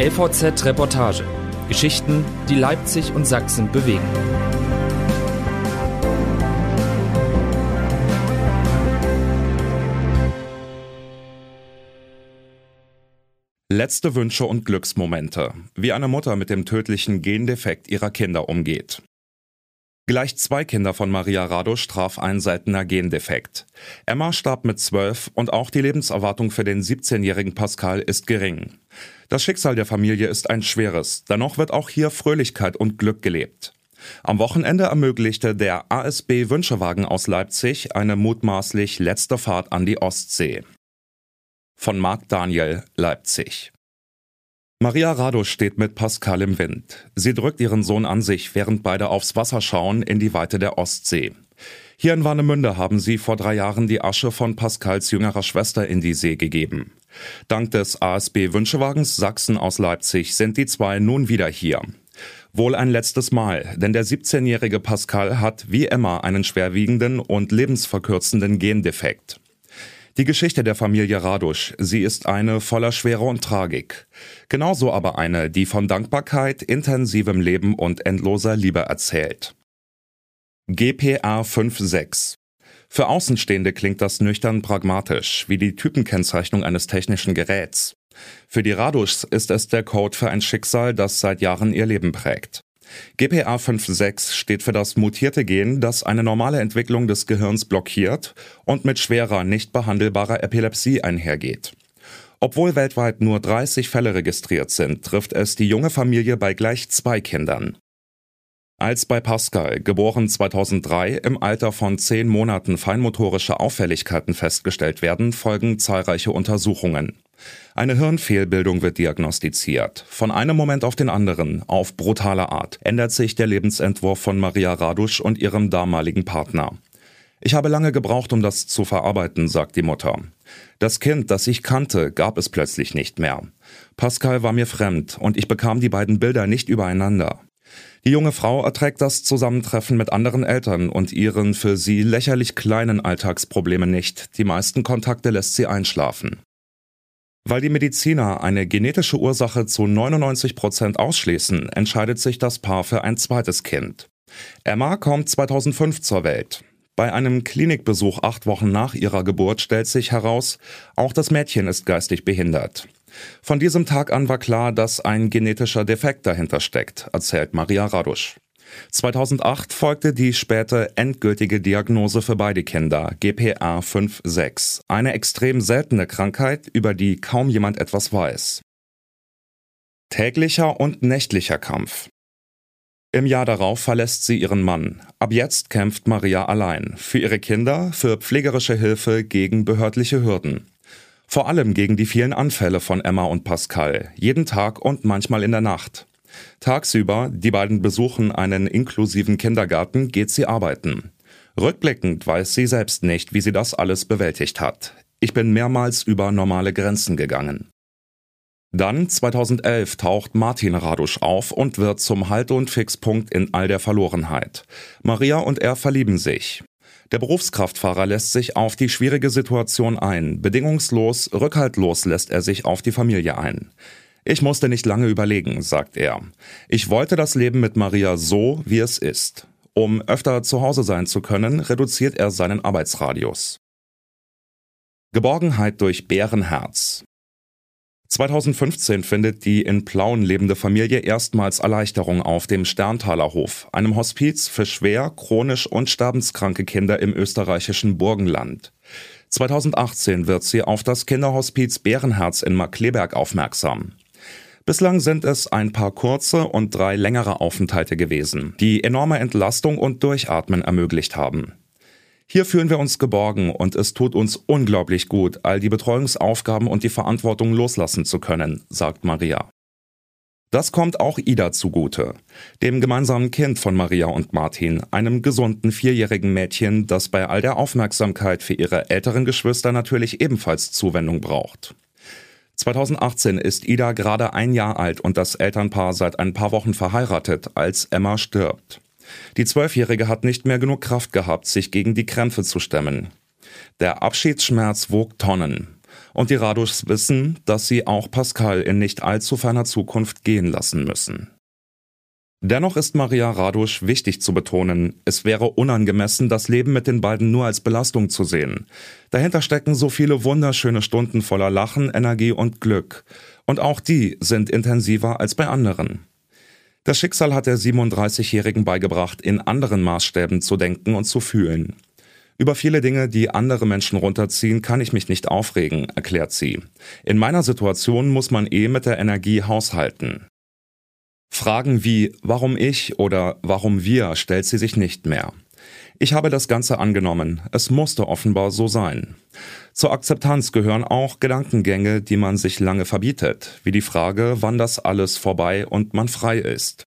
LVZ Reportage. Geschichten, die Leipzig und Sachsen bewegen. Letzte Wünsche und Glücksmomente. Wie eine Mutter mit dem tödlichen Gendefekt ihrer Kinder umgeht. Gleich zwei Kinder von Maria Radosch traf ein seltener Gendefekt. Emma starb mit zwölf und auch die Lebenserwartung für den 17-jährigen Pascal ist gering. Das Schicksal der Familie ist ein schweres, dennoch wird auch hier Fröhlichkeit und Glück gelebt. Am Wochenende ermöglichte der ASB Wünschewagen aus Leipzig eine mutmaßlich letzte Fahrt an die Ostsee. Von Marc Daniel, Leipzig. Maria Rado steht mit Pascal im Wind. Sie drückt ihren Sohn an sich, während beide aufs Wasser schauen in die Weite der Ostsee. Hier in Warnemünde haben sie vor drei Jahren die Asche von Pascals jüngerer Schwester in die See gegeben. Dank des ASB Wünschewagens Sachsen aus Leipzig sind die zwei nun wieder hier. Wohl ein letztes Mal, denn der 17-jährige Pascal hat wie Emma einen schwerwiegenden und lebensverkürzenden Gendefekt. Die Geschichte der Familie Radusch, sie ist eine voller Schwere und Tragik. Genauso aber eine, die von Dankbarkeit, intensivem Leben und endloser Liebe erzählt. GPA 56 Für Außenstehende klingt das nüchtern pragmatisch, wie die Typenkennzeichnung eines technischen Geräts. Für die Raduschs ist es der Code für ein Schicksal, das seit Jahren ihr Leben prägt. GPA 56 steht für das mutierte Gen, das eine normale Entwicklung des Gehirns blockiert und mit schwerer, nicht behandelbarer Epilepsie einhergeht. Obwohl weltweit nur 30 Fälle registriert sind, trifft es die junge Familie bei gleich zwei Kindern. Als bei Pascal, geboren 2003, im Alter von zehn Monaten feinmotorische Auffälligkeiten festgestellt werden, folgen zahlreiche Untersuchungen. Eine Hirnfehlbildung wird diagnostiziert. Von einem Moment auf den anderen, auf brutale Art, ändert sich der Lebensentwurf von Maria Radusch und ihrem damaligen Partner. Ich habe lange gebraucht, um das zu verarbeiten, sagt die Mutter. Das Kind, das ich kannte, gab es plötzlich nicht mehr. Pascal war mir fremd und ich bekam die beiden Bilder nicht übereinander. Die junge Frau erträgt das Zusammentreffen mit anderen Eltern und ihren für sie lächerlich kleinen Alltagsprobleme nicht. Die meisten Kontakte lässt sie einschlafen. Weil die Mediziner eine genetische Ursache zu 99 Prozent ausschließen, entscheidet sich das Paar für ein zweites Kind. Emma kommt 2005 zur Welt. Bei einem Klinikbesuch acht Wochen nach ihrer Geburt stellt sich heraus, auch das Mädchen ist geistig behindert. Von diesem Tag an war klar, dass ein genetischer Defekt dahinter steckt, erzählt Maria Radusch. 2008 folgte die späte endgültige Diagnose für beide Kinder, GPA 5-6, eine extrem seltene Krankheit, über die kaum jemand etwas weiß. Täglicher und nächtlicher Kampf. Im Jahr darauf verlässt sie ihren Mann. Ab jetzt kämpft Maria allein. Für ihre Kinder, für pflegerische Hilfe gegen behördliche Hürden. Vor allem gegen die vielen Anfälle von Emma und Pascal, jeden Tag und manchmal in der Nacht. Tagsüber, die beiden besuchen einen inklusiven Kindergarten, geht sie arbeiten. Rückblickend weiß sie selbst nicht, wie sie das alles bewältigt hat. Ich bin mehrmals über normale Grenzen gegangen. Dann 2011 taucht Martin Radusch auf und wird zum Halt- und Fixpunkt in all der Verlorenheit. Maria und er verlieben sich. Der Berufskraftfahrer lässt sich auf die schwierige Situation ein. Bedingungslos, rückhaltlos lässt er sich auf die Familie ein. Ich musste nicht lange überlegen, sagt er. Ich wollte das Leben mit Maria so, wie es ist. Um öfter zu Hause sein zu können, reduziert er seinen Arbeitsradius. Geborgenheit durch Bärenherz. 2015 findet die in Plauen lebende Familie erstmals Erleichterung auf dem Sterntaler Hof, einem Hospiz für schwer, chronisch und sterbenskranke Kinder im österreichischen Burgenland. 2018 wird sie auf das Kinderhospiz Bärenherz in Markleberg aufmerksam. Bislang sind es ein paar kurze und drei längere Aufenthalte gewesen, die enorme Entlastung und Durchatmen ermöglicht haben. Hier fühlen wir uns geborgen und es tut uns unglaublich gut, all die Betreuungsaufgaben und die Verantwortung loslassen zu können, sagt Maria. Das kommt auch Ida zugute, dem gemeinsamen Kind von Maria und Martin, einem gesunden vierjährigen Mädchen, das bei all der Aufmerksamkeit für ihre älteren Geschwister natürlich ebenfalls Zuwendung braucht. 2018 ist Ida gerade ein Jahr alt und das Elternpaar seit ein paar Wochen verheiratet, als Emma stirbt. Die Zwölfjährige hat nicht mehr genug Kraft gehabt, sich gegen die Krämpfe zu stemmen. Der Abschiedsschmerz wog Tonnen. Und die Raduschs wissen, dass sie auch Pascal in nicht allzu ferner Zukunft gehen lassen müssen. Dennoch ist Maria Radusch wichtig zu betonen, es wäre unangemessen, das Leben mit den beiden nur als Belastung zu sehen. Dahinter stecken so viele wunderschöne Stunden voller Lachen, Energie und Glück. Und auch die sind intensiver als bei anderen. Das Schicksal hat der 37-Jährigen beigebracht, in anderen Maßstäben zu denken und zu fühlen. Über viele Dinge, die andere Menschen runterziehen, kann ich mich nicht aufregen, erklärt sie. In meiner Situation muss man eh mit der Energie haushalten. Fragen wie warum ich oder warum wir stellt sie sich nicht mehr. Ich habe das Ganze angenommen. Es musste offenbar so sein. Zur Akzeptanz gehören auch Gedankengänge, die man sich lange verbietet, wie die Frage, wann das alles vorbei und man frei ist.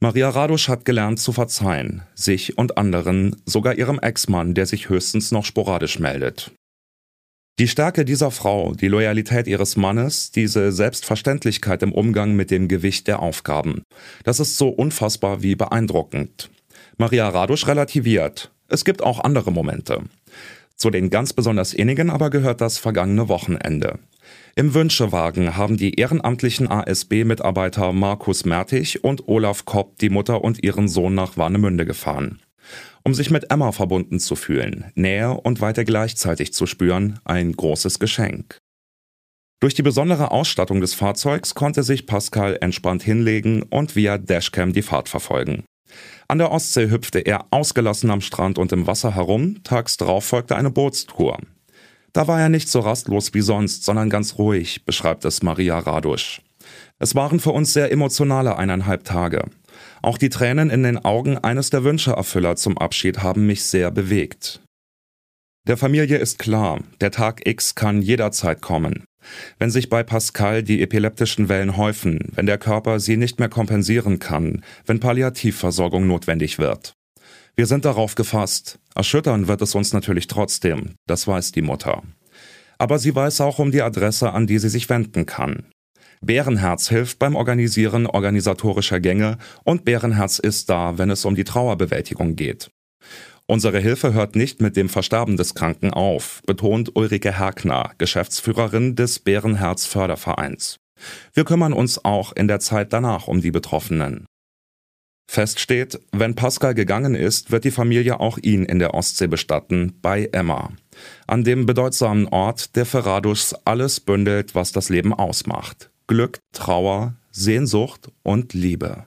Maria Radusch hat gelernt zu verzeihen, sich und anderen, sogar ihrem Ex-Mann, der sich höchstens noch sporadisch meldet. Die Stärke dieser Frau, die Loyalität ihres Mannes, diese Selbstverständlichkeit im Umgang mit dem Gewicht der Aufgaben. Das ist so unfassbar wie beeindruckend. Maria Radusch relativiert. Es gibt auch andere Momente. Zu den ganz besonders innigen aber gehört das vergangene Wochenende. Im Wünschewagen haben die ehrenamtlichen ASB-Mitarbeiter Markus Mertig und Olaf Kopp die Mutter und ihren Sohn nach Warnemünde gefahren um sich mit Emma verbunden zu fühlen, Nähe und Weite gleichzeitig zu spüren, ein großes Geschenk. Durch die besondere Ausstattung des Fahrzeugs konnte sich Pascal entspannt hinlegen und via Dashcam die Fahrt verfolgen. An der Ostsee hüpfte er ausgelassen am Strand und im Wasser herum, tags darauf folgte eine Bootstour. Da war er nicht so rastlos wie sonst, sondern ganz ruhig, beschreibt es Maria Radusch. Es waren für uns sehr emotionale eineinhalb Tage. Auch die Tränen in den Augen eines der Wünscheerfüller zum Abschied haben mich sehr bewegt. Der Familie ist klar, der Tag X kann jederzeit kommen. Wenn sich bei Pascal die epileptischen Wellen häufen, wenn der Körper sie nicht mehr kompensieren kann, wenn Palliativversorgung notwendig wird. Wir sind darauf gefasst. Erschüttern wird es uns natürlich trotzdem, das weiß die Mutter. Aber sie weiß auch um die Adresse, an die sie sich wenden kann. Bärenherz hilft beim Organisieren organisatorischer Gänge und Bärenherz ist da, wenn es um die Trauerbewältigung geht. Unsere Hilfe hört nicht mit dem Versterben des Kranken auf, betont Ulrike Herkner, Geschäftsführerin des Bärenherz Fördervereins. Wir kümmern uns auch in der Zeit danach um die Betroffenen. Fest steht, wenn Pascal gegangen ist, wird die Familie auch ihn in der Ostsee bestatten, bei Emma. An dem bedeutsamen Ort, der für Raduschs alles bündelt, was das Leben ausmacht. Glück, Trauer, Sehnsucht und Liebe.